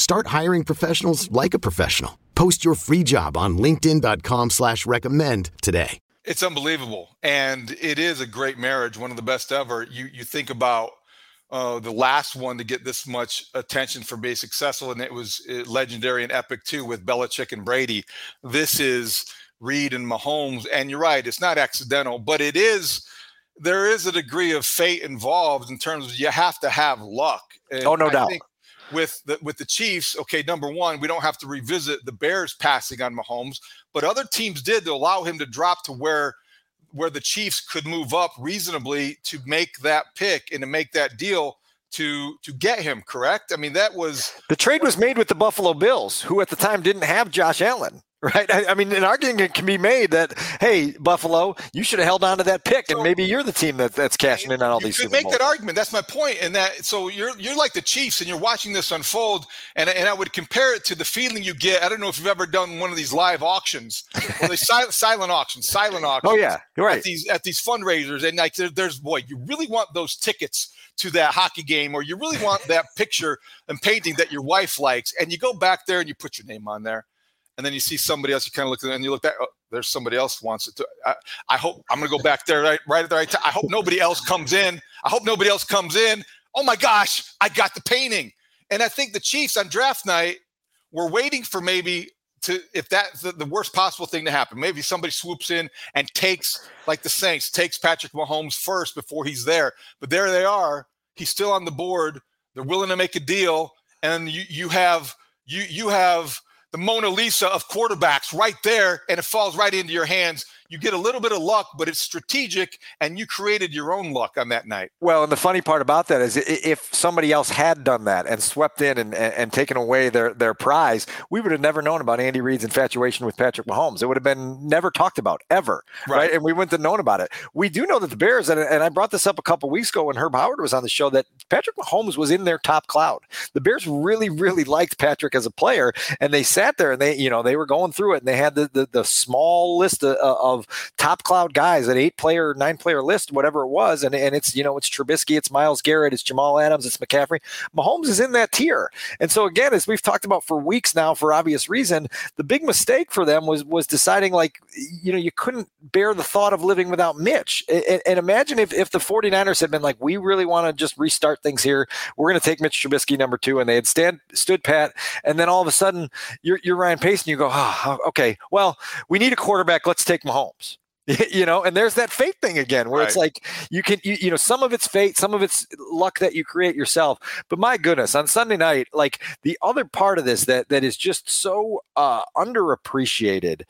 Start hiring professionals like a professional. Post your free job on LinkedIn.com slash recommend today. It's unbelievable. And it is a great marriage, one of the best ever. You you think about uh, the last one to get this much attention for being successful, and it was uh, legendary and epic too with Belichick and Brady. This is Reid and Mahomes, and you're right, it's not accidental, but it is. There is a degree of fate involved in terms of you have to have luck. And oh, no I doubt. think with the with the Chiefs, okay, number one, we don't have to revisit the Bears passing on Mahomes, but other teams did to allow him to drop to where where the Chiefs could move up reasonably to make that pick and to make that deal to to get him. Correct? I mean, that was The trade was made with the Buffalo Bills, who at the time didn't have Josh Allen. Right. I, I mean, an argument can be made that, hey, Buffalo, you should have held on to that pick, and maybe you're the team that, that's cashing in on all you these could make Bowls. that argument. That's my point. And that so you're you're like the Chiefs, and you're watching this unfold. And and I would compare it to the feeling you get. I don't know if you've ever done one of these live auctions, or they silent silent auctions, silent oh, auctions. Oh yeah, you're right. at these at these fundraisers and like there, there's boy you really want those tickets to that hockey game or you really want that picture and painting that your wife likes and you go back there and you put your name on there and then you see somebody else you kind of look at and you look back oh, there's somebody else wants it to I, I hope i'm going to go back there right right at the right time i hope nobody else comes in i hope nobody else comes in oh my gosh i got the painting and i think the chiefs on draft night were waiting for maybe to if that's the, the worst possible thing to happen. Maybe somebody swoops in and takes like the Saints takes Patrick Mahomes first before he's there. But there they are. He's still on the board. They're willing to make a deal, and you you have you you have the Mona Lisa of quarterbacks right there, and it falls right into your hands. You get a little bit of luck, but it's strategic, and you created your own luck on that night. Well, and the funny part about that is if somebody else had done that and swept in and, and, and taken away their, their prize, we would have never known about Andy Reid's infatuation with Patrick Mahomes. It would have been never talked about ever, right? Right. And we wouldn't have known about it. We do know that the Bears, and, and I brought this up a couple weeks ago when Herb Howard was on the show, that Patrick Mahomes was in their top cloud. The Bears really, really liked Patrick as a player, and they sat there and they, you know, they were going through it, and they had the the, the small list of, of top cloud guys, an eight player, nine player list, whatever it was, and and it's you know it's Trubisky, it's Myles Garrett, it's Jamal Adams, it's McCaffrey. Mahomes is in that tier, and so again, as we've talked about for weeks now, for obvious reason, the big mistake for them was was deciding like you know you couldn't bear the thought of living without Mitch, and, and imagine if if the 49ers had been like we really want to just restart things here, we're going to take Mitch Trubisky number two, and they had stand stood pat, and then all of a sudden you're you're Ryan Pace, and you go, oh, okay, well we need a quarterback, let's take Mahomes. you know and there's that fate thing again where it's like you can you, you know some of it's fate some of it's luck that you create yourself. But my goodness on sunday night like the other part of this that that is just so uh underappreciated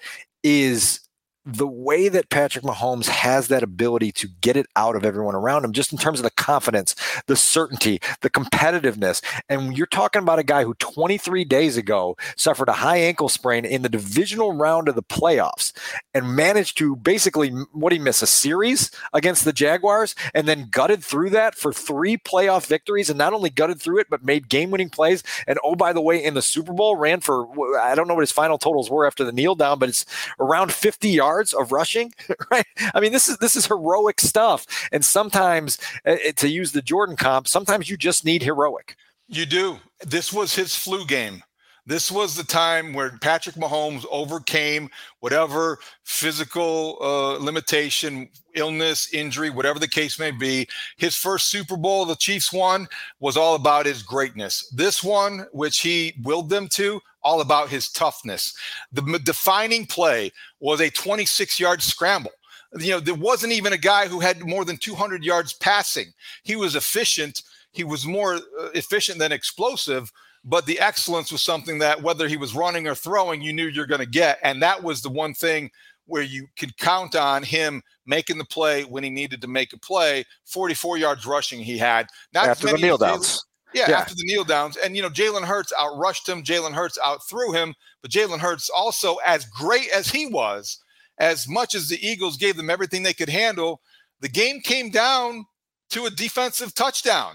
is the way that Patrick Mahomes has that ability to get it out of everyone around him, just in terms of the confidence, the certainty, the competitiveness. And you're talking about a guy who 23 days ago suffered a high ankle sprain in the divisional round of the playoffs and managed to basically, what he miss, a series against the Jaguars and then gutted through that for three playoff victories and not only gutted through it, but made game winning plays. And oh, by the way, in the Super Bowl, ran for, I don't know what his final totals were after the kneel down, but it's around 50 yards yards of rushing, right? I mean, this is this is heroic stuff. And sometimes, uh, to use the Jordan comp, sometimes you just need heroic. You do. This was his flu game. This was the time where Patrick Mahomes overcame whatever physical uh, limitation, illness, injury, whatever the case may be. His first Super Bowl the Chiefs won was all about his greatness. This one, which he willed them to, all about his toughness. The defining play was a 26 yard scramble. You know, there wasn't even a guy who had more than 200 yards passing. He was efficient. He was more uh, efficient than explosive but the excellence was something that whether he was running or throwing, you knew you're going to get. And that was the one thing where you could count on him making the play when he needed to make a play. 44 yards rushing he had. Not after the kneel downs. Yeah, yeah, after the kneel downs. And, you know, Jalen Hurts outrushed him. Jalen Hurts outthrew him. But Jalen Hurts also, as great as he was, as much as the Eagles gave them everything they could handle, the game came down to a defensive touchdown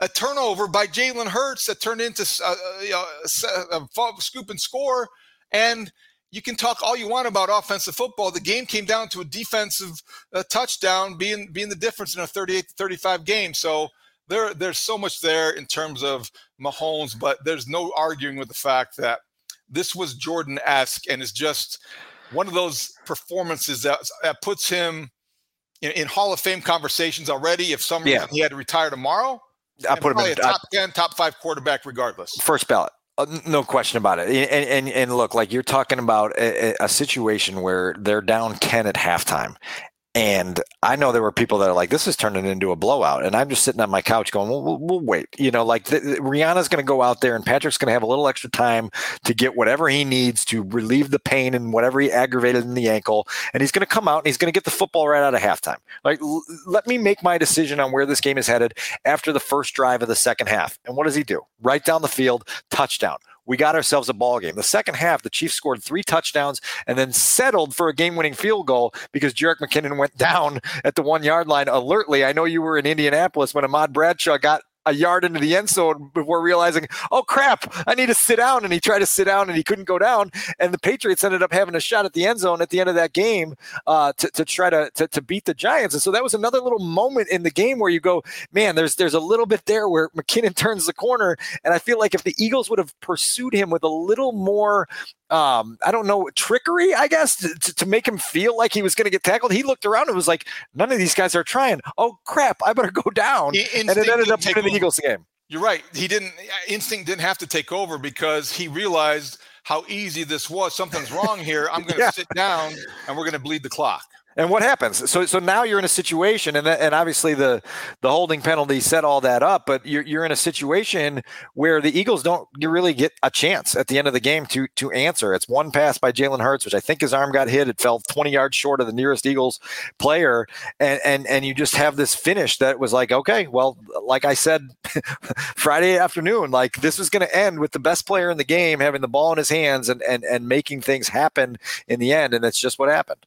a turnover by Jalen Hurts that turned into a, a, a, a, scoop and score. And you can talk all you want about offensive football. The game came down to a defensive uh, touchdown being being the difference in a 38 to 35 game. So there there's so much there in terms of Mahomes, but there's no arguing with the fact that this was Jordan esque and is just one of those performances that, that puts him in, in, Hall of Fame conversations already. If some yeah. he had to retire tomorrow, I put him in a top I, ten, top five quarterback, regardless. First ballot. Uh, no question about it. And, and, and look, like you're talking about a, a, situation where they're down 10 at halftime and I know there were people that are like, this is turning into a blowout. And I'm just sitting on my couch going, well, we'll, we'll wait. You know, like the, Rihanna's going to go out there and Patrick's going to have a little extra time to get whatever he needs to relieve the pain and whatever he aggravated in the ankle. And he's going to come out and he's going to get the football right out of halftime. Like, l- let me make my decision on where this game is headed after the first drive of the second half. And what does he do? Right down the field, touchdown we got ourselves a ball game. The second half, the Chiefs scored three touchdowns and then settled for a game-winning field goal because Jerick McKinnon went down at the one-yard line alertly. I know you were in Indianapolis when Ahmad Bradshaw got a yard into the end zone before realizing, oh crap, I need to sit down. And he tried to sit down and he couldn't go down. And the Patriots ended up having a shot at the end zone at the end of that game uh, to, to try to, to, to beat the Giants. And so that was another little moment in the game where you go, man, there's there's a little bit there where McKinnon turns the corner. And I feel like if the Eagles would have pursued him with a little more um, I don't know, trickery, I guess, to, to make him feel like he was going to get tackled. He looked around and was like, none of these guys are trying. Oh, crap, I better go down. and it ended up winning the Eagles game. You're right. He didn't instinct didn't have to take over because he realized how easy this was. Something's wrong here. I'm going to yeah. sit down and we're going to bleed the clock. And what happens? So so now you're in a situation, and and obviously the the holding penalty set all that up. But you're you're in a situation where the Eagles don't really get a chance at the end of the game to to answer. It's one pass by Jalen Hurts, which I think his arm got hit. It fell 20 yards short of the nearest Eagles player, and and and you just have this finish that was like, okay, well, like I said Friday afternoon, like this was going to end with the best player in the game having the ball in his hands and and and making things happen in the end, and that's just what happened.